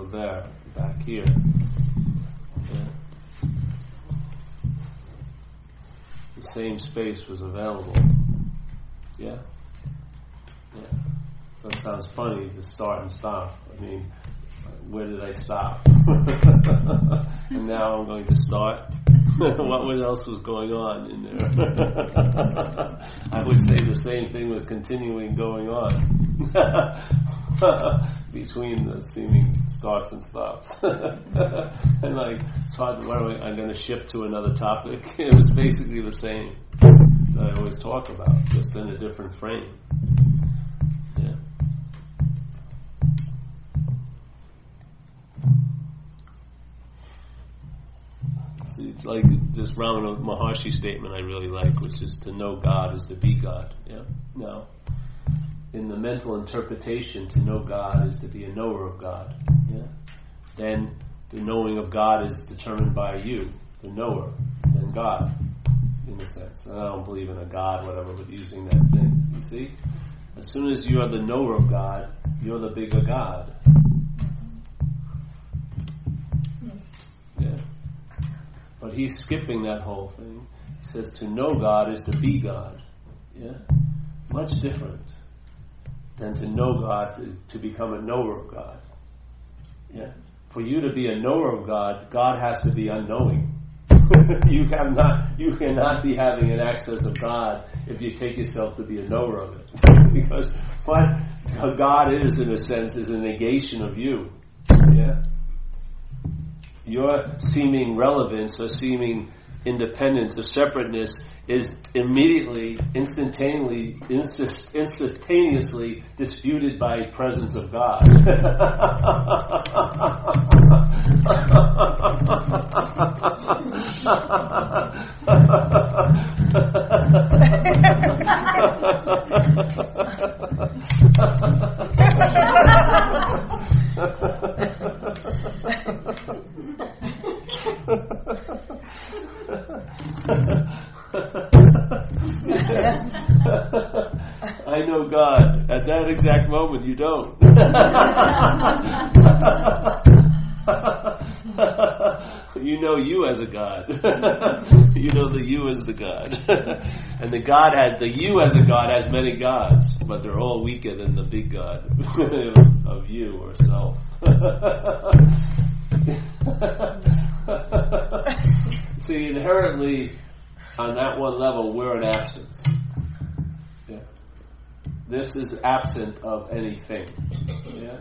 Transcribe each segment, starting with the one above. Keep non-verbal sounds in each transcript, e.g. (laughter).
go there, back here. The same space was available. Yeah? Yeah. So it sounds funny to start and stop. I mean, where did I stop? (laughs) and now I'm going to start. (laughs) what else was going on in there? (laughs) I would say the same thing was continuing going on (laughs) between the seeming starts and stops. (laughs) and like, it's hard to, what I, I'm going to shift to another topic. (laughs) It was basically the same that I always talk about, just in a different frame. Yeah. See, it's like this Ramana Maharshi statement I really like, which is to know God is to be God. Yeah. Now, in the mental interpretation, to know God is to be a knower of God. Yeah. Then the knowing of God is determined by you, the knower, than God, in a sense. And I don't believe in a God, whatever, but using that thing. You see? As soon as you are the knower of God, you're the bigger God. Yeah. But he's skipping that whole thing. He says to know God is to be God. Yeah? Much different than to know God, to, to become a knower of God. Yeah? For you to be a knower of God, God has to be unknowing. (laughs) you have not you cannot be having an access of God if you take yourself to be a knower of it. (laughs) because what God is in a sense is a negation of you. Yeah? Your seeming relevance or seeming independence or separateness is immediately, instantaneously, insist, instantaneously disputed by presence of God. (laughs) (laughs) (laughs) I know God. At that exact moment, you don't. (laughs) you know you as a God. (laughs) you know the you as the God. and the God had, the you as a God has many gods, but they're all weaker than the big God of you or self. See, inherently, on that one level, we're an absence. Yeah. This is absent of anything. Yeah.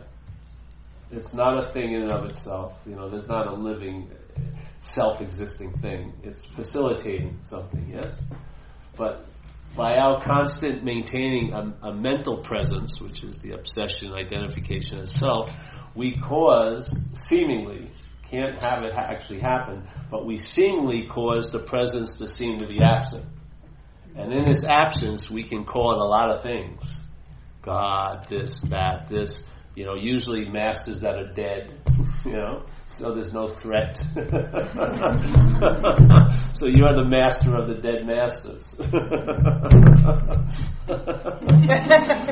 It's not a thing in and of itself. You know, there's not a living, self-existing thing. It's facilitating something. Yes. But by our constant maintaining a, a mental presence, which is the obsession, identification as self, we cause seemingly can't have it actually happen, but we seemingly cause the presence to seem to be absent. And in this absence, we can call it a lot of things. God, this, that, this, you know, usually masters that are dead, (laughs) you know, so there's no threat. (laughs) so you are the master of the dead masters. (laughs)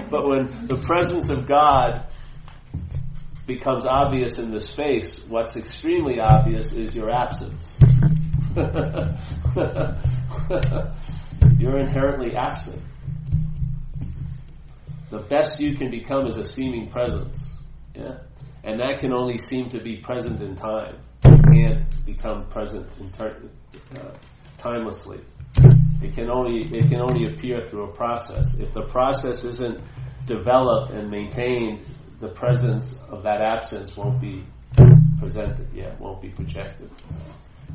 but when the presence of God becomes obvious in the space, what's extremely obvious is your absence. (laughs) You're inherently absent. The best you can become is a seeming presence. Yeah? And that can only seem to be present in time. It can't become present ter- uh, timelessly. It can only it can only appear through a process. If the process isn't developed and maintained the presence of that absence won't be presented yet, won't be projected.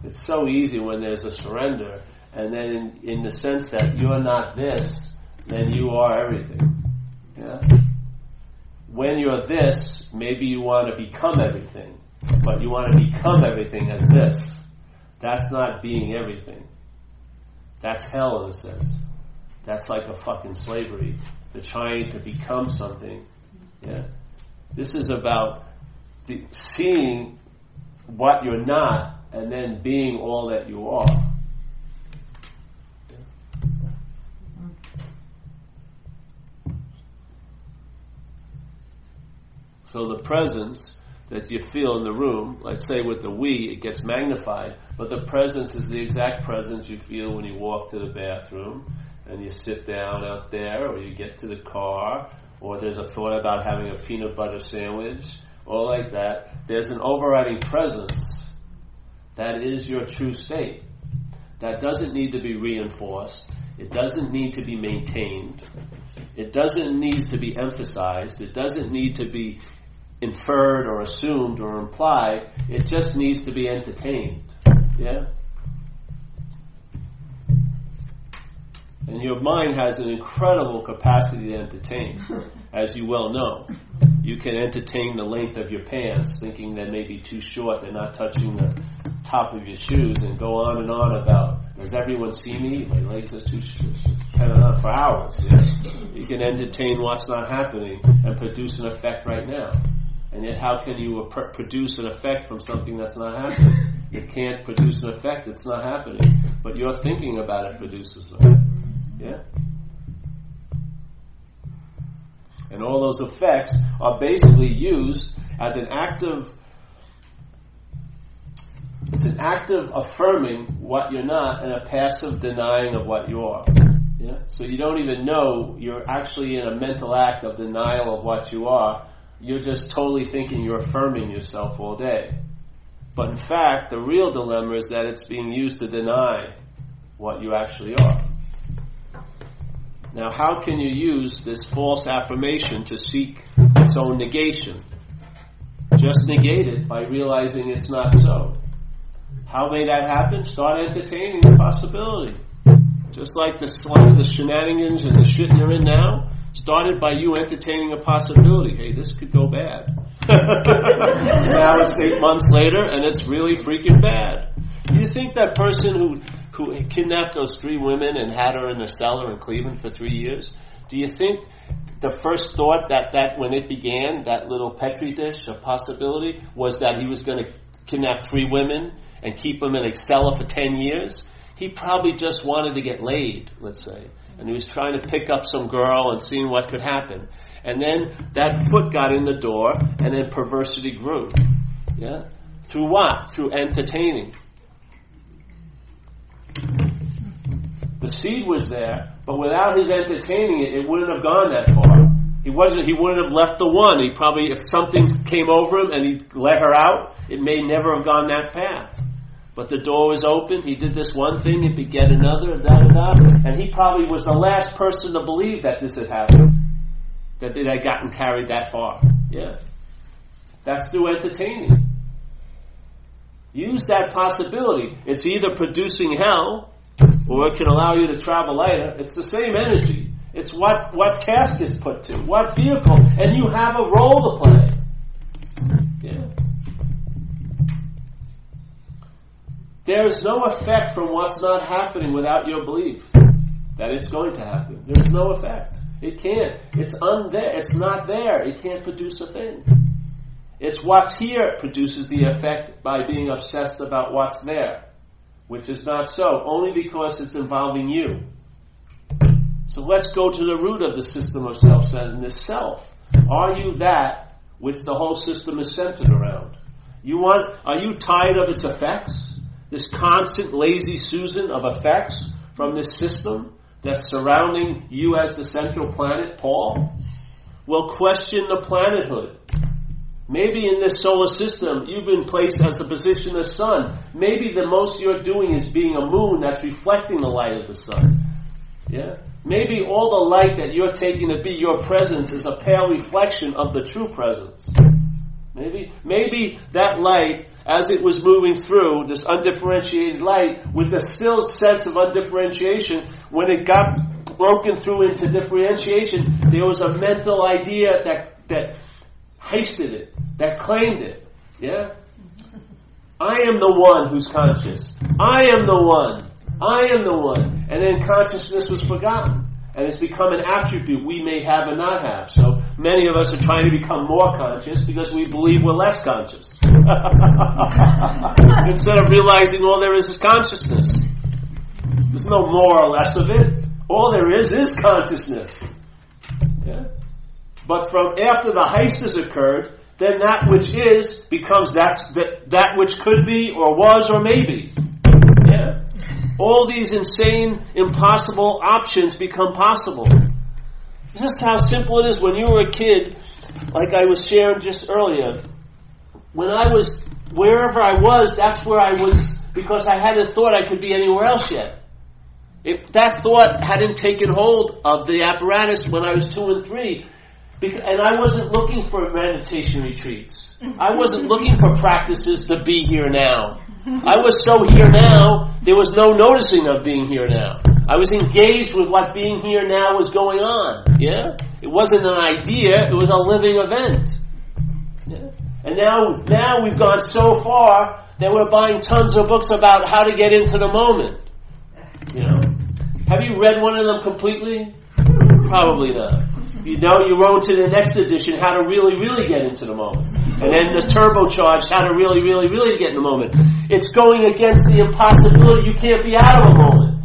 It's so easy when there's a surrender, and then in, in the sense that you're not this, then you are everything. Yeah? When you're this, maybe you want to become everything, but you want to become everything as this. That's not being everything. That's hell in a sense. That's like a fucking slavery. They're trying to become something. Yeah. This is about the, seeing what you're not and then being all that you are. So the presence, that you feel in the room. Let's say with the we, it gets magnified, but the presence is the exact presence you feel when you walk to the bathroom and you sit down out there, or you get to the car, or there's a thought about having a peanut butter sandwich, or like that. There's an overriding presence that is your true state. That doesn't need to be reinforced. It doesn't need to be maintained. It doesn't need to be emphasized. It doesn't need to be inferred or assumed or implied. It just needs to be entertained. Yeah? And your mind has an incredible capacity to entertain, (laughs) as you well know. You can entertain the length of your pants, thinking they may be too short, they're not touching the top of your shoes, and go on and on about, does everyone see me? My legs are too short. Kind of for hours. Yeah? You can entertain what's not happening and produce an effect right now. And yet, how can you produce an effect from something that's not happening? It can't produce an effect, it's not happening. But your thinking about it produces an effect. Yeah? And all those effects are basically used as an active it's an active affirming what you're not and a passive denying of what you are. Yeah? So you don't even know you're actually in a mental act of denial of what you are. You're just totally thinking you're affirming yourself all day. But in fact, the real dilemma is that it's being used to deny what you actually are. Now, how can you use this false affirmation to seek its own negation? Just negate it by realizing it's not so. How may that happen? Start entertaining the possibility. Just like the slang, the shenanigans, and the shit you're in now started by you entertaining a possibility. Hey, this could go bad. (laughs) now it's eight months later, and it's really freaking bad. You think that person who who kidnapped those three women and had her in the cellar in Cleveland for three years. Do you think the first thought that, that when it began, that little petri dish of possibility, was that he was going to kidnap three women and keep them in a cellar for 10 years? He probably just wanted to get laid, let's say. And he was trying to pick up some girl and seeing what could happen. And then that foot got in the door, and then perversity grew. Yeah? Through what? Through entertaining. The seed was there, but without his entertaining it, it wouldn't have gone that far. He wasn't. He wouldn't have left the one. He probably, if something came over him and he let her out, it may never have gone that path. But the door was open. He did this one thing. It beget another. and Da da da. And he probably was the last person to believe that this had happened, that it had gotten carried that far. Yeah, that's through entertaining. Use that possibility. It's either producing hell or it can allow you to travel lighter. It's the same energy. It's what, what task is put to, what vehicle, and you have a role to play. Yeah. There is no effect from what's not happening without your belief that it's going to happen. There's no effect. It can't. It's unthere. It's not there. It can't produce a thing. It's what's here produces the effect by being obsessed about what's there which is not so, only because it's involving you. So let's go to the root of the system of self-centeredness, self. Are you that which the whole system is centered around? You want, are you tired of its effects? This constant lazy Susan of effects from this system that's surrounding you as the central planet, Paul? Well, question the planethood. Maybe in this solar system, you've been placed as the position of sun. Maybe the most you're doing is being a moon that's reflecting the light of the sun. Yeah? Maybe all the light that you're taking to be your presence is a pale reflection of the true presence. Maybe, maybe that light, as it was moving through, this undifferentiated light, with a still sense of undifferentiation, when it got broken through into differentiation, there was a mental idea that, that hasted it, that claimed it. Yeah? I am the one who's conscious. I am the one. I am the one. And then consciousness was forgotten. And it's become an attribute we may have and not have. So many of us are trying to become more conscious because we believe we're less conscious. (laughs) Instead of realizing all there is is consciousness. There's no more or less of it. All there is is consciousness. Yeah? But from after the heist has occurred, then that which is becomes that's that, that which could be or was or maybe. Yeah. All these insane, impossible options become possible. This is how simple it is when you were a kid, like I was sharing just earlier. When I was wherever I was, that's where I was because I hadn't thought I could be anywhere else yet. If that thought hadn't taken hold of the apparatus when I was two and three. And I wasn't looking for meditation retreats. I (laughs) wasn't looking for practices to be here now. I was so here now, there was no noticing of being here now. I was engaged with what being here now was going on. Yeah? It wasn't an idea, it was a living event. Yeah? And now, now we've gone so far that we're buying tons of books about how to get into the moment. You know? Have you read one of them completely? Probably not. You know, you wrote to the next edition how to really, really get into the moment. And then the turbocharged how to really, really, really get in the moment. It's going against the impossibility. You can't be out of a moment.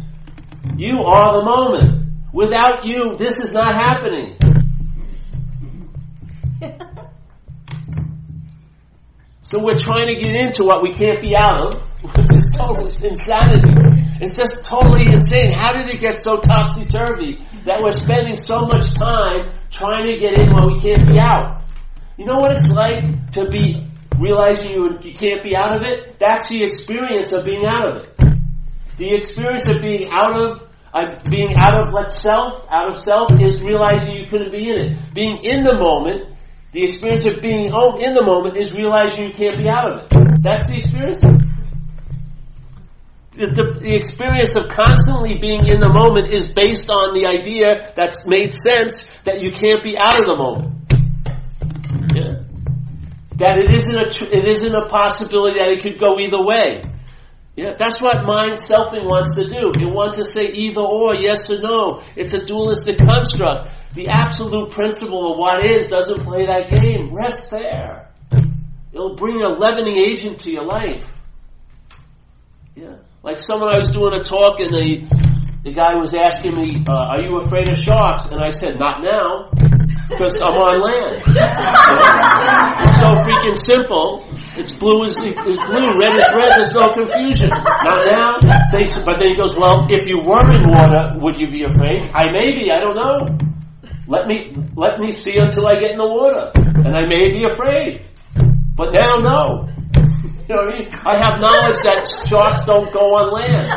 You are the moment. Without you, this is not happening. So we're trying to get into what we can't be out of, which is total insanity. It's just totally insane. How did it get so topsy turvy that we're spending so much time trying to get in what we can't be out? You know what it's like to be realizing you, you can't be out of it? That's the experience of being out of it. The experience of being out of uh, being out of let's self, out of self, is realizing you couldn't be in it. Being in the moment the experience of being home in the moment is realizing you can't be out of it. That's the experience. The, the, experience of constantly being in the moment is based on the idea that's made sense that you can't be out of the moment. Yeah. That it isn't a tr- it isn't a possibility that it could go either way. Yeah, that's what mind selfing wants to do. It wants to say either or, yes or no. It's a dualistic construct. The absolute principle of what is doesn't play that game. Rest there. It'll bring a leavening agent to your life. Yeah. Like someone I was doing a talk and the, the guy was asking me, uh, are you afraid of sharks? And I said, not now. Because I'm on land. it's so freaking simple. It's blue is, blue, red is red, there's no confusion. Not now. They, but then he goes, well, if you were in water, would you be afraid? I may be, I don't know. Let me let me see until I get in the water, and I may be afraid. But now, no. You know what I mean? I have knowledge that sharks don't go on land,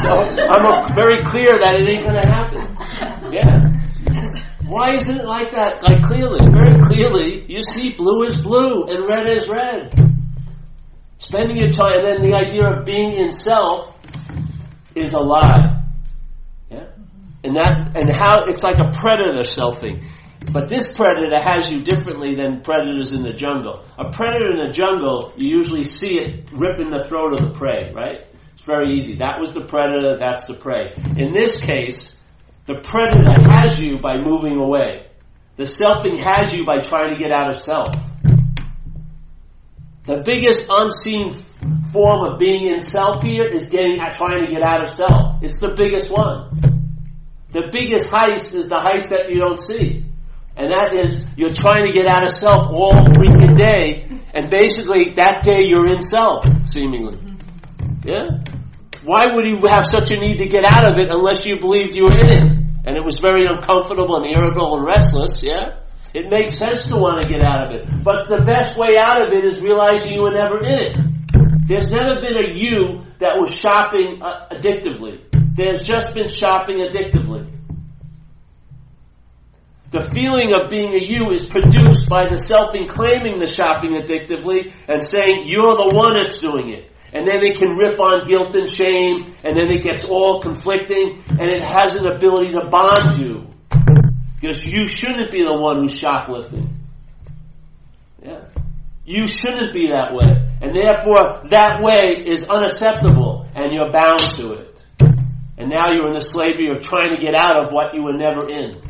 so I'm very clear that it ain't going to happen. Yeah. Why isn't it like that? Like clearly, very clearly, you see blue is blue and red is red. Spending your time, and then the idea of being in self is a lie. Yeah? And that, and how, it's like a predator selfing. But this predator has you differently than predators in the jungle. A predator in the jungle, you usually see it ripping the throat of the prey, right? It's very easy. That was the predator, that's the prey. In this case, the predator has you by moving away. The selfing has you by trying to get out of self. The biggest unseen form of being in self here is getting trying to get out of self. It's the biggest one. The biggest heist is the heist that you don't see. And that is, you're trying to get out of self all freaking day, and basically that day you're in self, seemingly. Yeah? Why would you have such a need to get out of it unless you believed you were in it? And it was very uncomfortable and irritable and restless, yeah? It makes sense to want to get out of it. But the best way out of it is realizing you were never in it. There's never been a you that was shopping uh, addictively. There's just been shopping addictively. The feeling of being a you is produced by the selfing claiming the shopping addictively and saying, you're the one that's doing it. And then it can riff on guilt and shame, and then it gets all conflicting, and it has an ability to bond you. Because you shouldn't be the one who's shoplifting. Yeah. You shouldn't be that way. And therefore, that way is unacceptable, and you're bound to it. And now you're in the slavery of trying to get out of what you were never in.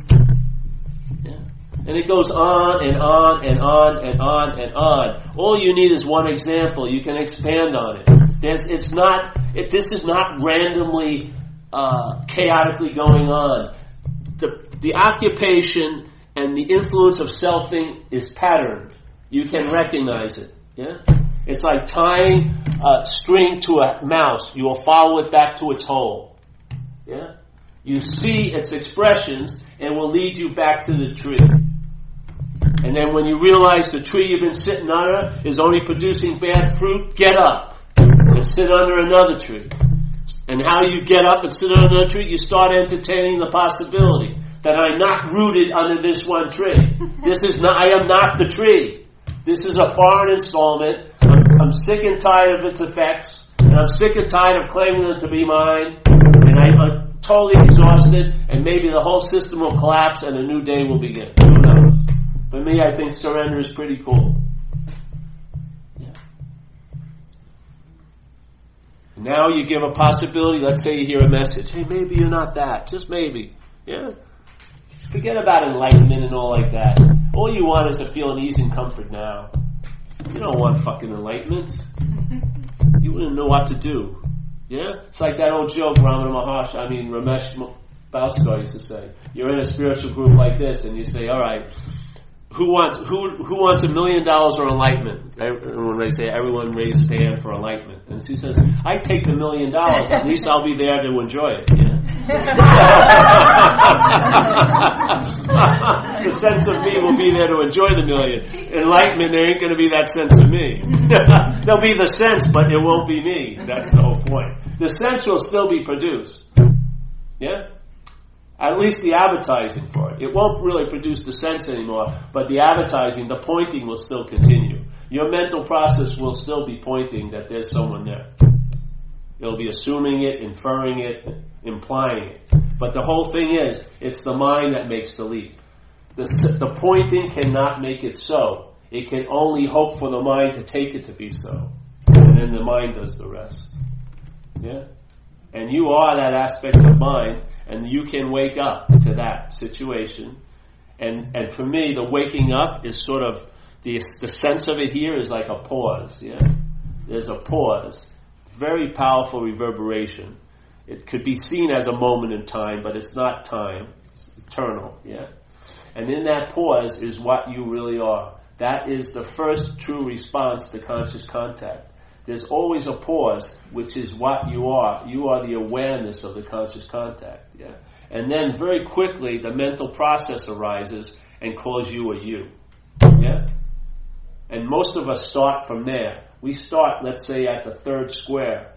And it goes on and on and on and on and on. All you need is one example. You can expand on it. There's, it's not, it, this is not randomly, uh, chaotically going on. The, the occupation and the influence of selfing is patterned. You can recognize it. Yeah? It's like tying a string to a mouse. You will follow it back to its hole. Yeah? You see its expressions and will lead you back to the tree. And then when you realize the tree you've been sitting under is only producing bad fruit, get up and sit under another tree. And how you get up and sit under another tree? You start entertaining the possibility that I'm not rooted under this one tree. This is not, I am not the tree. This is a foreign installment. I'm, I'm sick and tired of its effects. And I'm sick and tired of claiming them to be mine. And I'm totally exhausted. And maybe the whole system will collapse and a new day will begin. For me, I think surrender is pretty cool. Yeah. Now you give a possibility. Let's say you hear a message. Hey, maybe you're not that. Just maybe. Yeah. Forget about enlightenment and all like that. All you want is to feel an ease and comfort now. You don't want fucking enlightenment. You wouldn't know what to do. Yeah? It's like that old joke Ramana Maharshi, I mean Ramesh Balsekar used to say. You're in a spiritual group like this and you say, alright, who wants who who wants a million dollars or enlightenment? When they say everyone raises their hand for enlightenment, and she says, "I take the million dollars. At least I'll be there to enjoy it." Yeah. (laughs) the sense of me will be there to enjoy the million. Enlightenment, there ain't going to be that sense of me. (laughs) There'll be the sense, but it won't be me. That's the whole point. The sense will still be produced. Yeah. At least the advertising for it. It won't really produce the sense anymore, but the advertising, the pointing will still continue. Your mental process will still be pointing that there's someone there. It'll be assuming it, inferring it, implying it. But the whole thing is, it's the mind that makes the leap. The, the pointing cannot make it so. It can only hope for the mind to take it to be so. And then the mind does the rest. Yeah? And you are that aspect of mind and you can wake up to that situation. And and for me, the waking up is sort of the the sense of it here is like a pause. Yeah, there's a pause, very powerful reverberation. It could be seen as a moment in time, but it's not time. It's eternal. Yeah, and in that pause is what you really are. That is the first true response to conscious contact. There's always a pause, which is what you are. You are the awareness of the conscious contact. Yeah? And then very quickly the mental process arises and calls you a you. Yeah? And most of us start from there. We start, let's say, at the third square.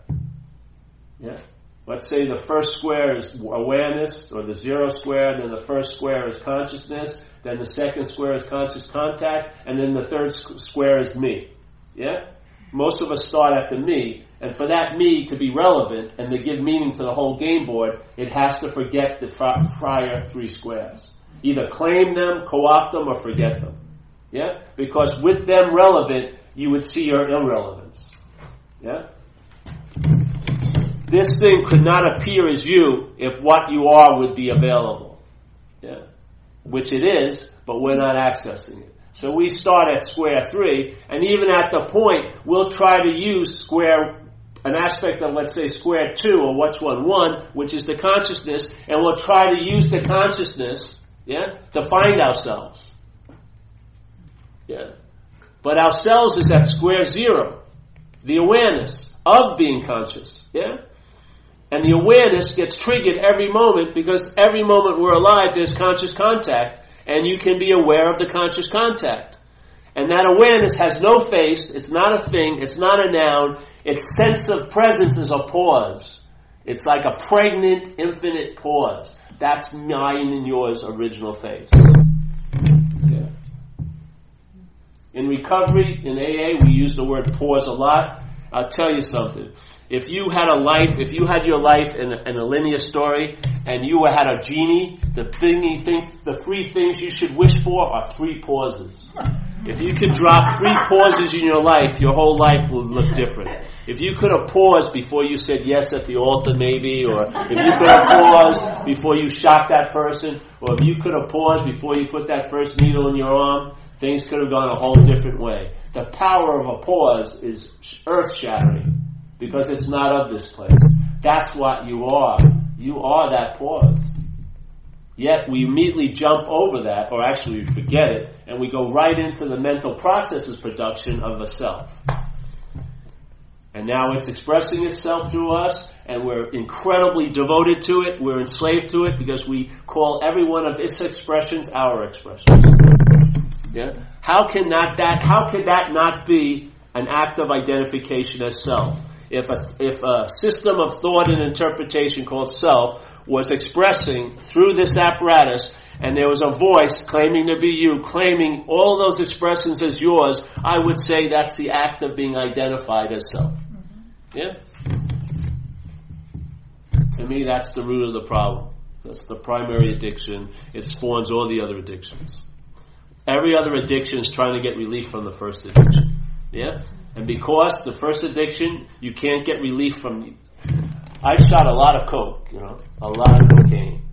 Yeah? Let's say the first square is awareness, or the zero square, then the first square is consciousness, then the second square is conscious contact, and then the third square is me. Yeah? Most of us start at the me, and for that me to be relevant and to give meaning to the whole game board, it has to forget the prior three squares. Either claim them, co-opt them, or forget them. Yeah? Because with them relevant, you would see your irrelevance. Yeah? This thing could not appear as you if what you are would be available. Yeah? Which it is, but we're not accessing it. So we start at square three, and even at the point, we'll try to use square, an aspect of, let's say, square two, or what's one? One, which is the consciousness, and we'll try to use the consciousness, yeah, to find ourselves. Yeah. But ourselves is at square zero. The awareness of being conscious, yeah? And the awareness gets triggered every moment because every moment we're alive, there's conscious contact and you can be aware of the conscious contact. And that awareness has no face, it's not a thing, it's not a noun, its sense of presence is a pause. It's like a pregnant, infinite pause. That's mine and yours original face. Yeah. In recovery, in AA, we use the word pause a lot. I'll tell you something. If you had a life, if you had your life in a, in a linear story, and you had a genie, the thingy thing, the three things you should wish for are three pauses. If you could drop three pauses in your life, your whole life would look different. If you could have paused before you said yes at the altar, maybe, or if you could have paused before you shot that person, or if you could have paused before you put that first needle in your arm, things could have gone a whole different way. The power of a pause is earth shattering because it's not of this place. That's what you are. You are that pause. Yet we immediately jump over that, or actually we forget it, and we go right into the mental processes production of a self. And now it's expressing itself through us, and we're incredibly devoted to it, we're enslaved to it, because we call every one of its expressions our expressions. Yeah? How can that, that how can that not be an act of identification as self? If a, if a system of thought and interpretation called self was expressing through this apparatus and there was a voice claiming to be you, claiming all those expressions as yours, I would say that's the act of being identified as self. Mm-hmm. Yeah? To me, that's the root of the problem. That's the primary addiction. It spawns all the other addictions. Every other addiction is trying to get relief from the first addiction. Yeah? And because the first addiction, you can't get relief from. I shot a lot of coke, you know, a lot of cocaine.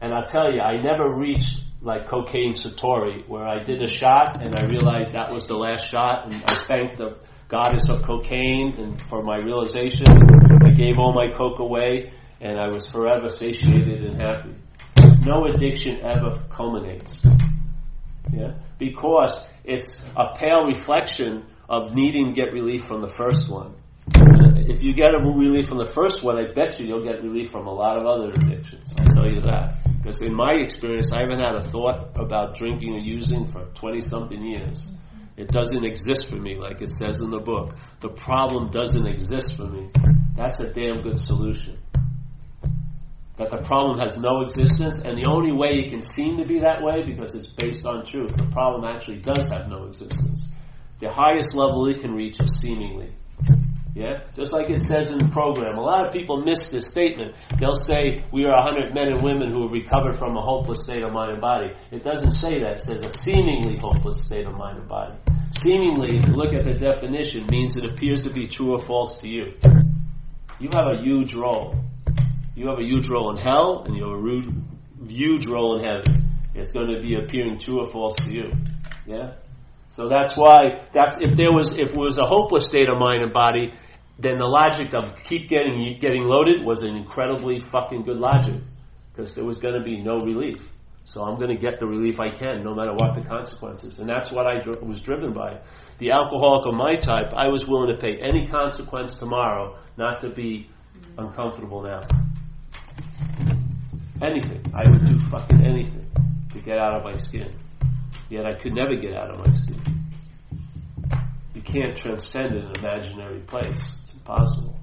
And I'll tell you, I never reached like cocaine satori, where I did a shot and I realized that was the last shot, and I thanked the goddess of cocaine and for my realization. I gave all my coke away, and I was forever satiated and happy. No addiction ever culminates. Yeah? Because it's a pale reflection of needing to get relief from the first one. If you get a relief from the first one, I bet you you'll get relief from a lot of other addictions. I'll tell you that. Because in my experience, I haven't had a thought about drinking or using for 20 something years. It doesn't exist for me, like it says in the book. The problem doesn't exist for me. That's a damn good solution. That the problem has no existence, and the only way it can seem to be that way because it's based on truth. The problem actually does have no existence. The highest level it can reach is seemingly. Yeah? Just like it says in the program. A lot of people miss this statement. They'll say, We are 100 men and women who have recovered from a hopeless state of mind and body. It doesn't say that. It says a seemingly hopeless state of mind and body. Seemingly, if you look at the definition, means it appears to be true or false to you. You have a huge role. You have a huge role in hell, and you have a huge role in heaven. It's going to be appearing true or false to you. Yeah? So that's why that's if there was if it was a hopeless state of mind and body, then the logic of keep getting getting loaded was an incredibly fucking good logic because there was going to be no relief. So I'm going to get the relief I can, no matter what the consequences. And that's what I dr- was driven by. The alcoholic of my type, I was willing to pay any consequence tomorrow not to be uncomfortable now. Anything. I would do fucking anything to get out of my skin. Yet I could never get out of my skin. You can't transcend an imaginary place. It's impossible.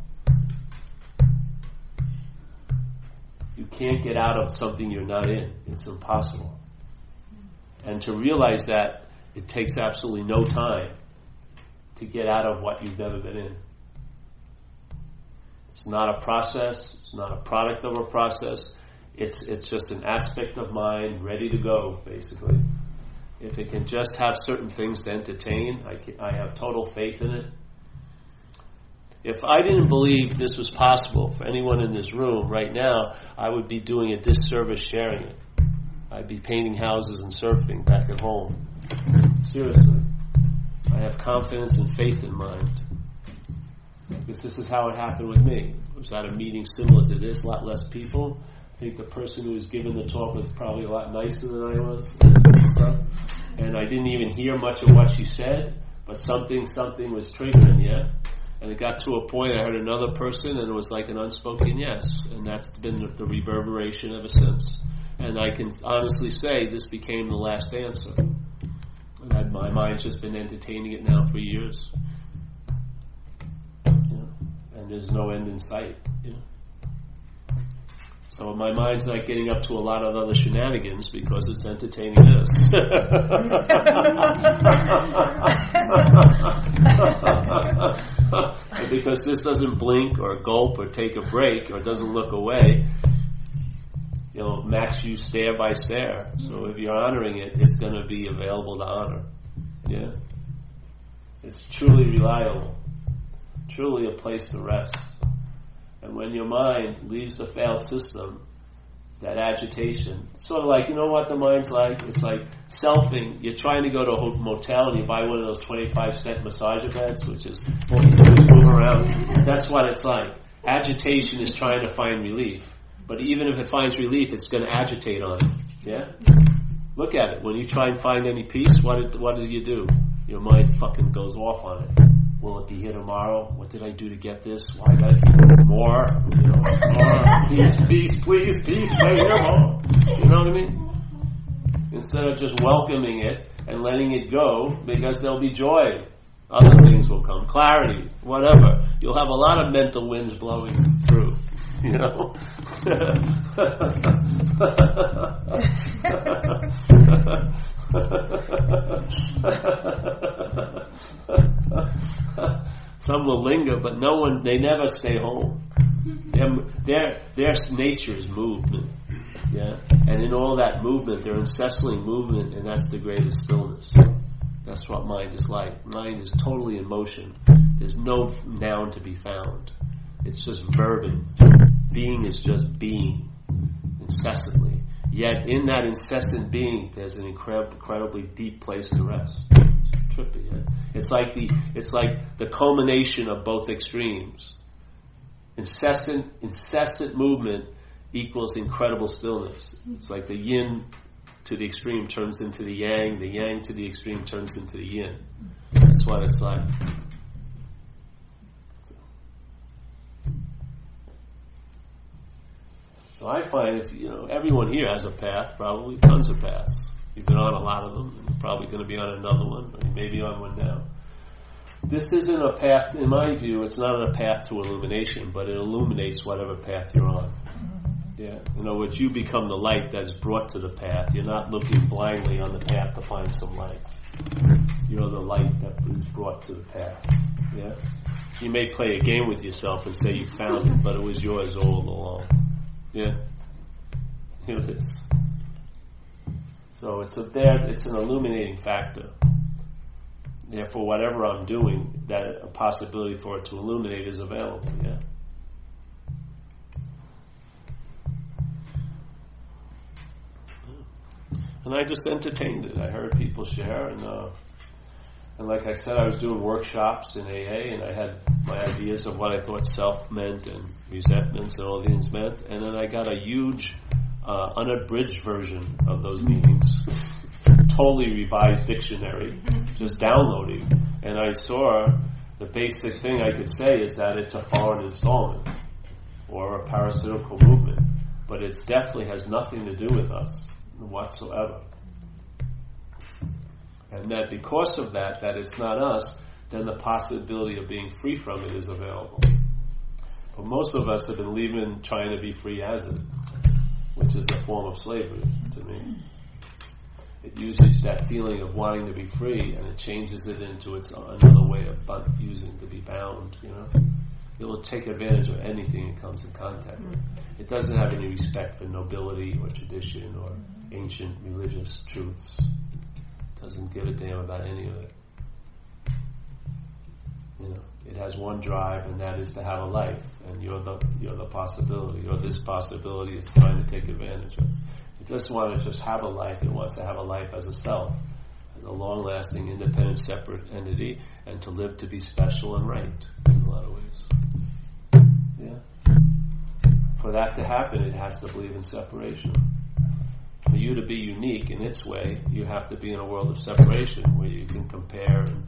You can't get out of something you're not in. It's impossible. And to realize that, it takes absolutely no time to get out of what you've never been in. It's not a process. It's not a product of a process. It's, it's just an aspect of mind ready to go, basically. If it can just have certain things to entertain, I, can, I have total faith in it. If I didn't believe this was possible for anyone in this room right now, I would be doing a disservice sharing it. I'd be painting houses and surfing back at home. Seriously. I have confidence and faith in mind. Because this is how it happened with me. I was at a meeting similar to this, a lot less people. I think the person who was giving the talk was probably a lot nicer than I was (laughs) and I didn't even hear much of what she said, but something, something was triggering, yeah? And it got to a point I heard another person and it was like an unspoken yes. And that's been the, reverberation ever since. And I can honestly say this became the last answer. And my mind's just been entertaining it now for years. And there's no end in sight. So my mind's not getting up to a lot of other shenanigans because it's entertaining this. (laughs) because this doesn't blink or gulp or take a break or doesn't look away, you know, max you stare by stare. So mm-hmm. if you're honoring it, it's going to be available to honor. Yeah. It's truly reliable. Truly a place to rest. And when your mind leaves the failed system, that agitation, sort of like, you know what the mind's like? It's like selfing. You're trying to go to a motel and you buy one of those 25 cent massager beds, which is all you do is move around. That's what it's like. Agitation is trying to find relief. But even if it finds relief, it's going to agitate on it. Yeah? Look at it. When you try and find any peace, what, it, what do you do? Your mind fucking goes off on it. Will it be here tomorrow? What did I do to get this? Why did I keep more? You know, more. Peace, peace, please, peace, right here, more. You know what I mean? Instead of just welcoming it and letting it go, because there'll be joy. Other things will come. Clarity, whatever. You'll have a lot of mental winds blowing through. You know? (laughs) Some will linger, but no one, they never stay home. Their, their, their nature is movement. Yeah? And in all that movement, they're incessantly movement, and that's the greatest stillness. That's what mind is like. Mind is totally in motion. There's no noun to be found. It's just verbing. Being is just being incessantly. Yet in that incessant being, there's an incredibly deep place to rest. It's trippy. Yeah? It's like the it's like the culmination of both extremes. Incessant incessant movement equals incredible stillness. It's like the yin to the extreme turns into the yang, the yang to the extreme turns into the yin. That's what it's like. So I find if you know everyone here has a path, probably tons of paths. You've been on a lot of them, probably going to be on another one, or you may be on one now. This isn't a path, in my view, it's not a path to illumination, but it illuminates whatever path you're on. Yeah. In other words, you become the light that is brought to the path. You're not looking blindly on the path to find some light. You're the light that is brought to the path. Yeah. You may play a game with yourself and say you found it, but it was yours all along. Yeah. Here it is. So it's a there. It's an illuminating factor. Therefore, whatever I'm doing, that a possibility for it to illuminate is available. Yeah. and I just entertained it. I heard people share, and uh, and like I said, I was doing workshops in AA, and I had my ideas of what I thought self meant and resentments and all these meant, and then I got a huge, uh, unabridged version of those meanings, totally revised dictionary, just downloading, and I saw the basic thing I could say is that it's a foreign installment or a parasitical movement, but it definitely has nothing to do with us whatsoever. And that because of that, that it's not us, then the possibility of being free from it is available. But most of us have been leaving trying to be free as it, which is a form of slavery to me. It uses that feeling of wanting to be free and it changes it into its another way of using to be bound, you know. It will take advantage of anything it comes in contact with. It doesn't have any respect for nobility or tradition or ancient religious truths. Doesn't give a damn about any of it. Has one drive, and that is to have a life, and you're the you're the possibility, or this possibility is trying to take advantage of. It doesn't want to just have a life; it wants to have a life as a self, as a long-lasting, independent, separate entity, and to live to be special and right in a lot of ways. Yeah. For that to happen, it has to believe in separation for you to be unique in its way, you have to be in a world of separation where you can compare and,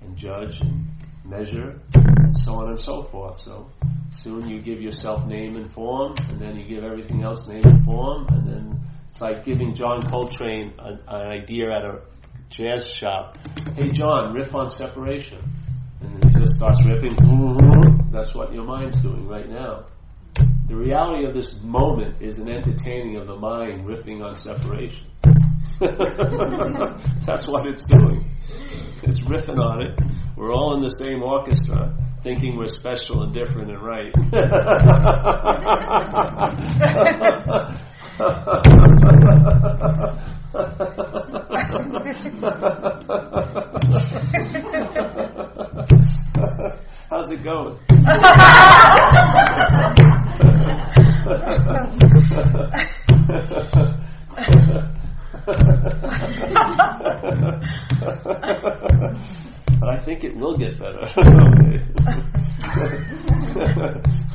and judge and measure and so on and so forth. So soon you give yourself name and form, and then you give everything else name and form, and then it's like giving John Coltrane an, an idea at a jazz shop. Hey, John, riff on separation. And he just starts riffing. (laughs) That's what your mind's doing right now. The reality of this moment is an entertaining of the mind riffing on separation. (laughs) That's what it's doing. It's riffing on it. We're all in the same orchestra, thinking we're special and different and right. How's it going? (laughs) I think it will get better. (laughs)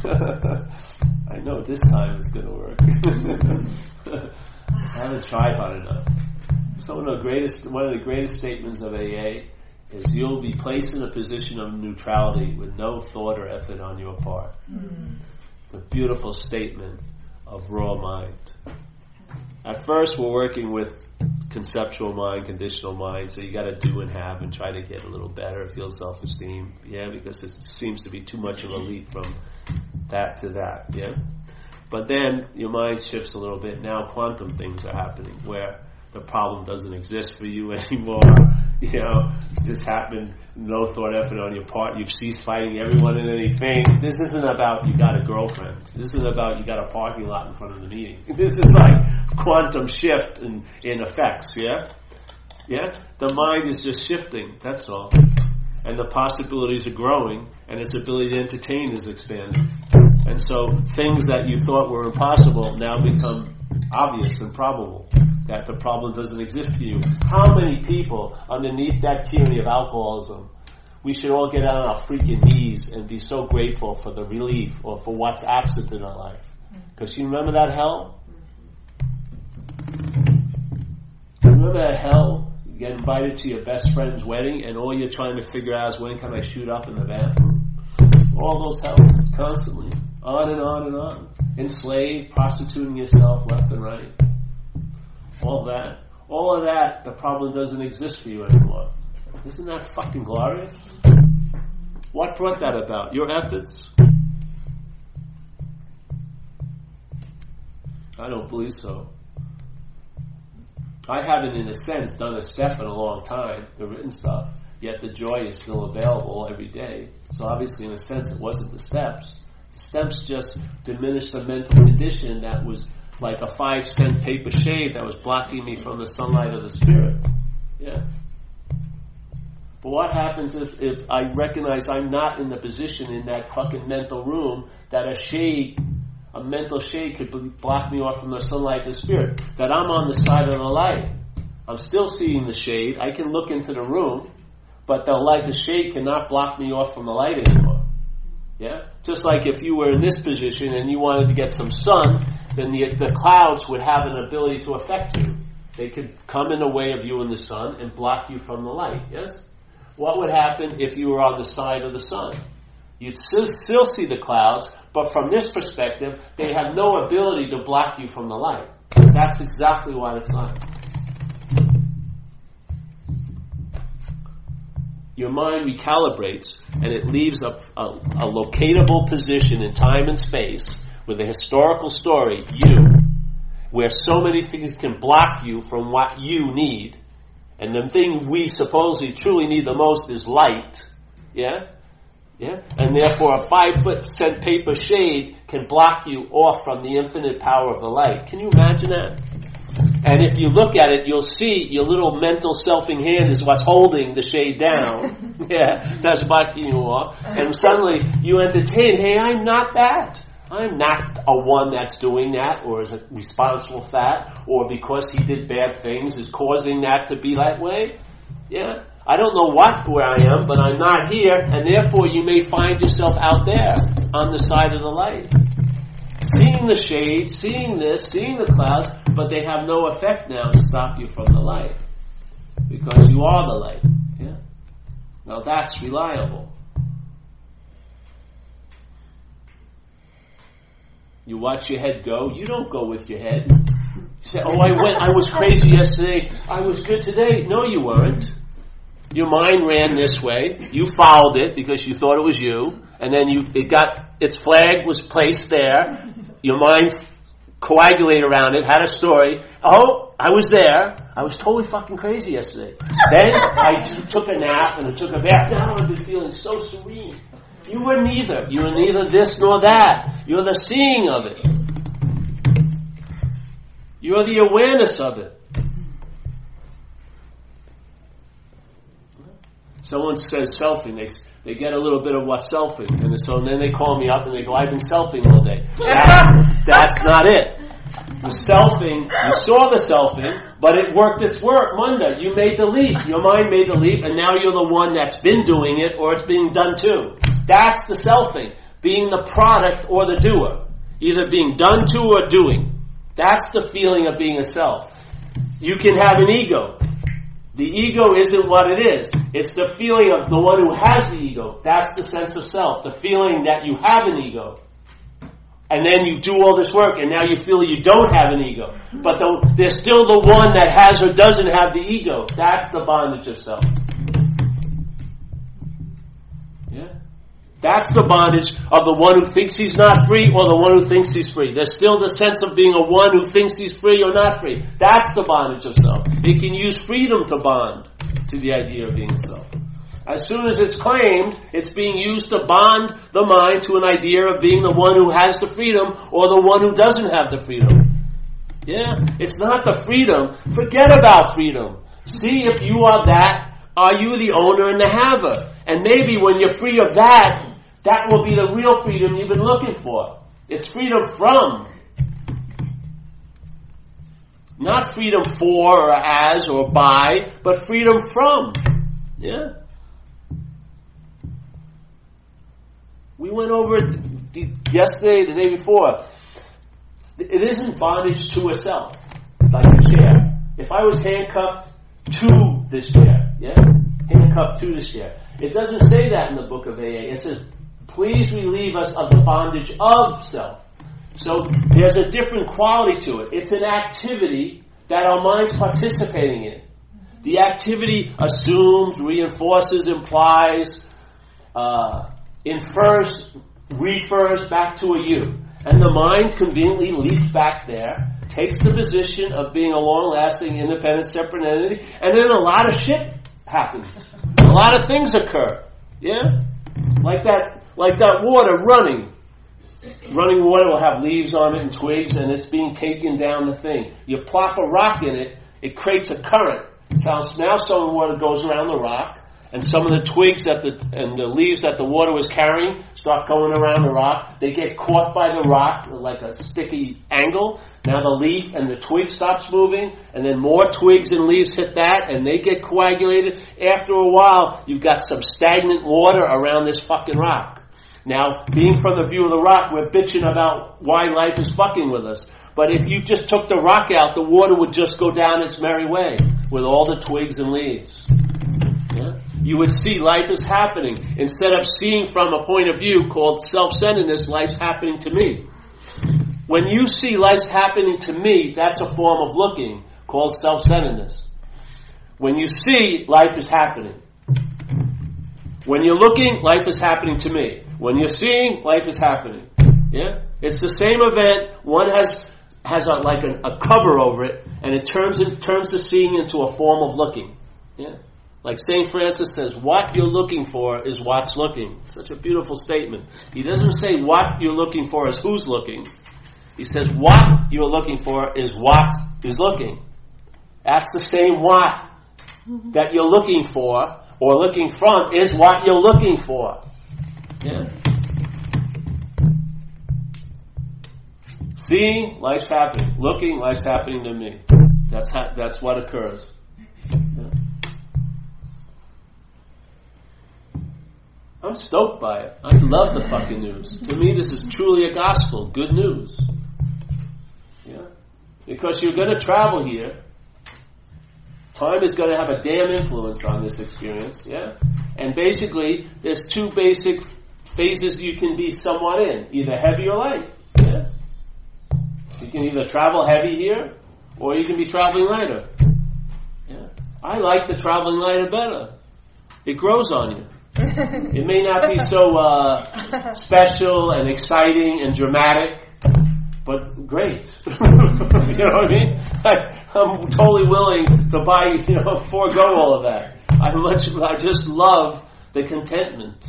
(laughs) I know this time it's going to work. (laughs) I haven't tried hard enough. So one of the greatest, one of the greatest statements of AA is you'll be placed in a position of neutrality with no thought or effort on your part. Mm. It's a beautiful statement of raw mind. At first, we're working with conceptual mind, conditional mind, so you got to do and have and try to get a little better, feel self esteem, yeah, because it seems to be too much of a leap from that to that, yeah. But then your mind shifts a little bit. Now quantum things are happening where the problem doesn't exist for you (laughs) anymore. You know, just happened, no thought effort on your part. You've ceased fighting everyone and anything. This isn't about you got a girlfriend. This isn't about you got a parking lot in front of the meeting. (laughs) This is like quantum shift in, in effects, yeah? Yeah? The mind is just shifting, that's all. And the possibilities are growing, and its ability to entertain is expanding. And so things that you thought were impossible now become obvious and probable that the problem doesn't exist for you. How many people underneath that tyranny of alcoholism, we should all get on our freaking knees and be so grateful for the relief or for what's absent in our life. Because you remember that hell? Remember that hell? You get invited to your best friend's wedding and all you're trying to figure out is when can I shoot up in the bathroom? All those hells, constantly. On and on and on. Enslaved, prostituting yourself left and right all that, all of that, the problem doesn't exist for you anymore. Isn't that fucking glorious? What brought that about? Your efforts? I don't believe so. I haven't, in a sense, done a step in a long time, the written stuff, yet the joy is still available every day. So obviously, in a sense, it wasn't the steps. Steps just diminished the mental condition that was like a five cent paper shade that was blocking me from the sunlight of the Spirit. Yeah. But what happens if, if I recognize I'm not in the position in that fucking mental room that a shade, a mental shade could block me off from the sunlight of the Spirit? That I'm on the side of the light. I'm still seeing the shade. I can look into the room, but the light, the shade cannot block me off from the light anymore. Yeah? Just like if you were in this position and you wanted to get some sun, then the, the clouds would have an ability to affect you. They could come in the way of you in the sun and block you from the light, yes? What would happen if you were on the side of the sun? You'd still, still see the clouds, but from this perspective, they have no ability to block you from the light. That's exactly what it's like. Your mind recalibrates and it leaves a, a, a locatable position in time and space with a historical story, you, where so many things can block you from what you need, and the thing we supposedly truly need the most is light, yeah? Yeah? And therefore a five foot cent paper shade can block you off from the infinite power of the light. Can you imagine that? And if you look at it, you'll see your little mental selfing hand is what's holding the shade down. (laughs) yeah, that's blocking you off. And suddenly you entertain, hey, I'm not that. I'm not a one that's doing that or is responsible for that or because he did bad things is causing that to be that way. Yeah. I don't know what where I am, but I'm not here, and therefore you may find yourself out there on the side of the light. Seeing the shade, seeing this, seeing the clouds, but they have no effect now to stop you from the light. Because you are the light. Yeah? Now that's reliable. You watch your head go. You don't go with your head. You say, "Oh, I went. I was crazy yesterday. I was good today." No, you weren't. Your mind ran this way. You followed it because you thought it was you, and then you it got its flag was placed there. Your mind coagulated around it, had a story. Oh, I was there. I was totally fucking crazy yesterday. Then I took a nap and I took a bath. Now I've been feeling so serene. You were neither. You were neither this nor that. You're the seeing of it. You're the awareness of it. Someone says selfing, they, they get a little bit of what selfing, and so then they call me up and they go, "I've been selfing all day." That's, that's not it. The selfing, you saw the selfing, but it worked its work. Monday, you made the leap. Your mind made the leap, and now you're the one that's been doing it, or it's being done too. That's the selfing, being the product or the doer. either being done to or doing. That's the feeling of being a self. You can have an ego. The ego isn't what it is. It's the feeling of the one who has the ego. That's the sense of self. The feeling that you have an ego. And then you do all this work and now you feel you don't have an ego. But the, there's still the one that has or doesn't have the ego. That's the bondage of self. That's the bondage of the one who thinks he's not free or the one who thinks he's free. There's still the sense of being a one who thinks he's free or not free. That's the bondage of self. It can use freedom to bond to the idea of being self. As soon as it's claimed, it's being used to bond the mind to an idea of being the one who has the freedom or the one who doesn't have the freedom. Yeah? It's not the freedom. Forget about freedom. See if you are that, are you the owner and the haver? And maybe when you're free of that, that will be the real freedom you've been looking for. It's freedom from. Not freedom for or as or by, but freedom from. Yeah? We went over it yesterday, the day before. It isn't bondage to a self, like a chair. If I was handcuffed to this chair, yeah? Handcuffed to this chair. It doesn't say that in the book of AA. It says Please relieve us of the bondage of self. So there's a different quality to it. It's an activity that our mind's participating in. The activity assumes, reinforces, implies, uh, infers, refers back to a you. And the mind conveniently leaps back there, takes the position of being a long lasting, independent, separate entity, and then a lot of shit happens. A lot of things occur. Yeah? Like that like that water running. Running water will have leaves on it and twigs, and it's being taken down the thing. You plop a rock in it, it creates a current. So now some of the water goes around the rock, and some of the twigs that the and the leaves that the water was carrying start going around the rock. They get caught by the rock like a sticky angle. Now the leaf and the twig stops moving, and then more twigs and leaves hit that, and they get coagulated. After a while, you've got some stagnant water around this fucking rock. Now, being from the view of the rock, we're bitching about why life is fucking with us. But if you just took the rock out, the water would just go down its merry way with all the twigs and leaves. Yeah? You would see life is happening. Instead of seeing from a point of view called self-centeredness, life's happening to me. When you see life's happening to me, that's a form of looking called self-centeredness. When you see, life is happening. When you're looking, life is happening to me. When you're seeing, life is happening. Yeah? It's the same event. One has has a, like a, cover over it, and it turns it turns the seeing into a form of looking. Yeah? Like St. Francis says, what you're looking for is what's looking. Such a beautiful statement. He doesn't say what you're looking for is who's looking. He says what you're looking for is what is looking. That's the same what that you're looking for or looking from is what you're looking for. Yeah. Seeing, life's happening. Looking, life's happening to me. That's ha- that's what occurs. Yeah. I'm stoked by it. I love the fucking news. To me, this is truly a gospel. Good news. Yeah. Because you're going to travel here. Time is going to have a damn influence on this experience. Yeah. And basically, there's two basic phases you can be somewhat in, either heavy or light. Yeah? You can either travel heavy here, or you can be traveling lighter. Yeah? I like the traveling lighter better. It grows on you. (laughs) it may not be so uh, special and exciting and dramatic, but great. (laughs) you know what I mean? I, I'm totally willing to buy, you know, forego all of that. I much, I just love the contentment.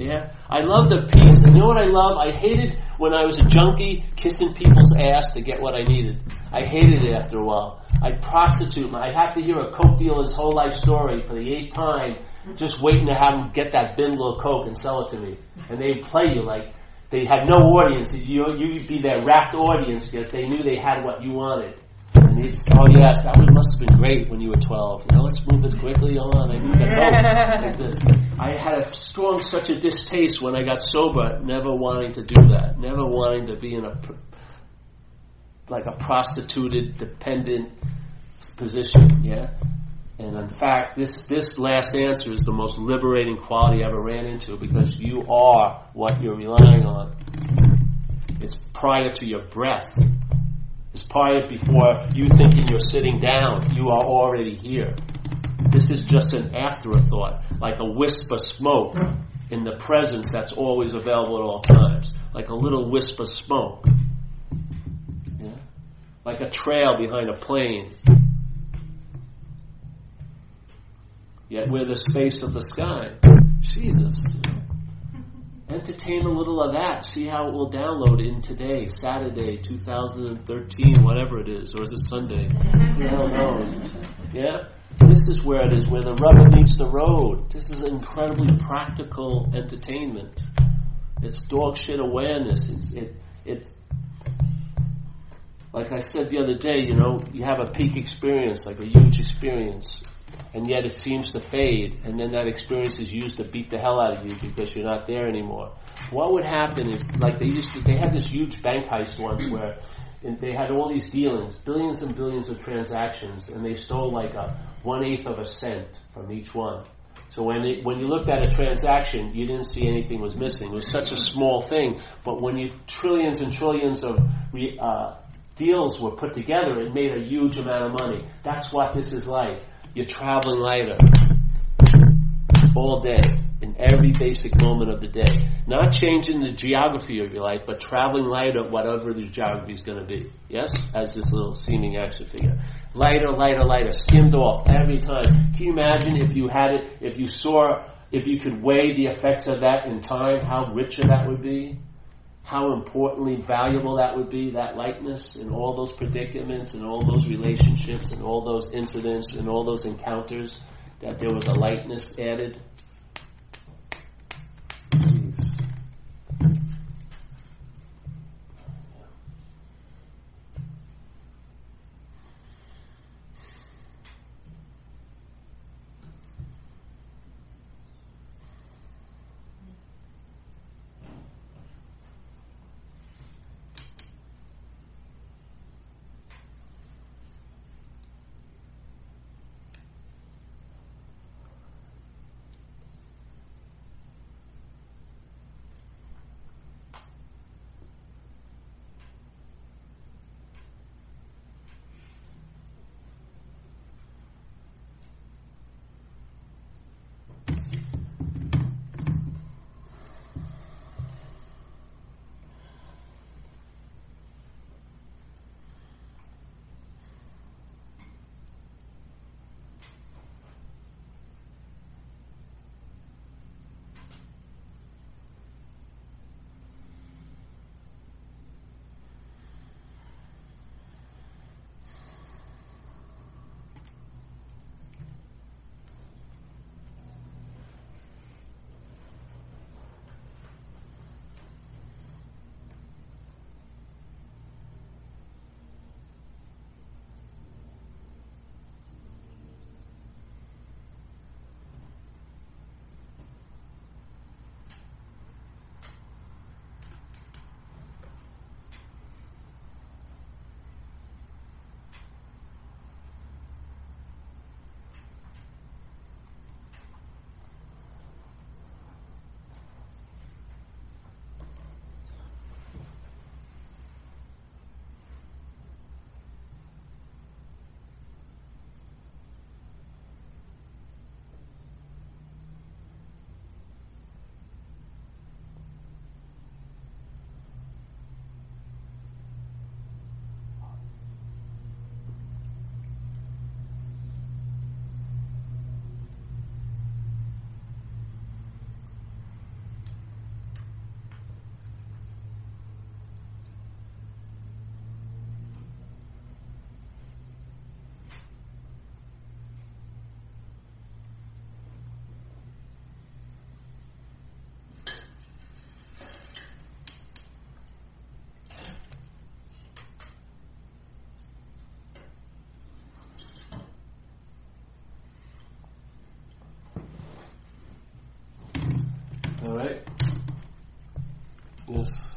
Yeah, I love the peace. You know what I love? I hated when I was a junkie kissing people's ass to get what I needed. I hated it after a while. I'd prostitute. I'd have to hear a coke dealer's whole life story for the eighth time, just waiting to have him get that bindle of coke and sell it to me. And they'd play you like they had no audience. You, you'd be their rapt audience because they knew they had what you wanted. And oh yes, that one must have been great when you were 12. You know, let's move it quickly on. I need to go like (laughs) this. I had a strong, such a distaste when I got sober, never wanting to do that, never wanting to be in a like a prostituted, dependent position. Yeah. And in fact, this, this last answer is the most liberating quality I ever ran into because you are what you're relying on. It's prior to your breath. It's prior before you thinking you're sitting down. You are already here. This is just an afterthought, like a wisp of smoke in the presence that's always available at all times, like a little wisp of smoke, yeah? like a trail behind a plane. Yet we're the space of the sky. Jesus. Entertain a little of that. See how it will download in today, Saturday, 2013, whatever it is, or is it Sunday? Who knows? Yeah? This is where it is, where the rubber meets the road. This is incredibly practical entertainment. It's dog shit awareness. It's it it's like I said the other day, you know, you have a peak experience, like a huge experience, and yet it seems to fade, and then that experience is used to beat the hell out of you because you're not there anymore. What would happen is, like they used to, they had this huge bank heist once where they had all these dealings, billions and billions of transactions, and they stole like a one eighth of a cent from each one. So when it, when you looked at a transaction, you didn't see anything was missing. It was such a small thing, but when you trillions and trillions of uh, deals were put together, it made a huge amount of money. That's what this is like you're traveling lighter all day in every basic moment of the day. Not changing the geography of your life, but traveling lighter, whatever the geography is going to be. Yes? As this little seeming action figure. Lighter, lighter, lighter, skimmed off every time. Can you imagine if you had it, if you saw, if you could weigh the effects of that in time, how richer that would be? How importantly valuable that would be, that lightness in all those predicaments and all those relationships and all those incidents and all those encounters, that there was a lightness added. Yes.